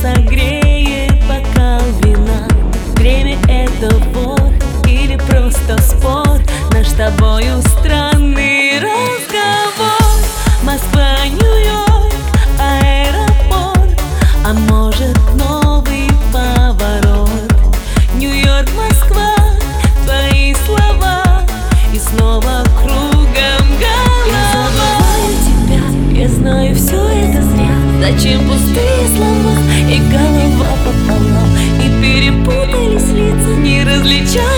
согреет бокал вина. Время это вор или просто спор? Наш тобой устраивает Зачем пустые слова и голова пополам И перепутались лица, не различая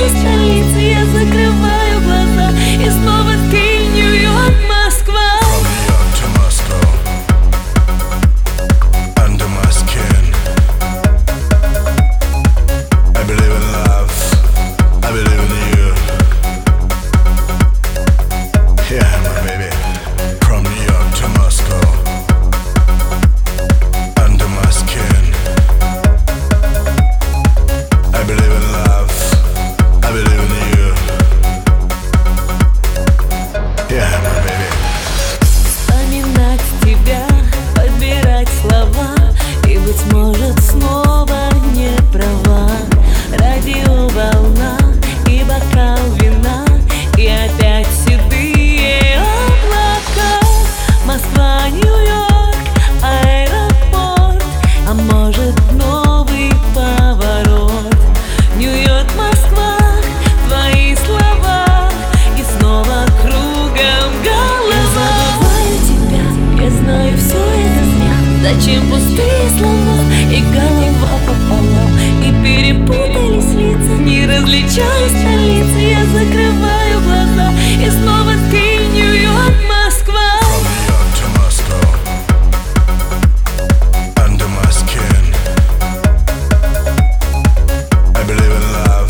Улетаю столицы, я закрываю глаза И снова ты, Нью-Йорк, Москва. Under my skin. I believe in love.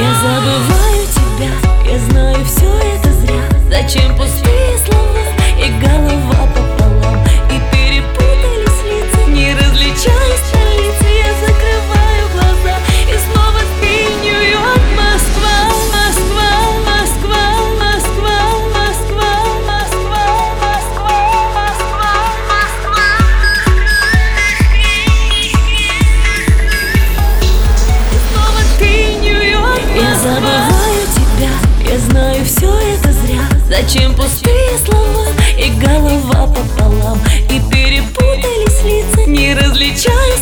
Я забываю тебя, я знаю все это зря Зачем пустить? чем пустые слова И голова пополам И перепутались лица Не различая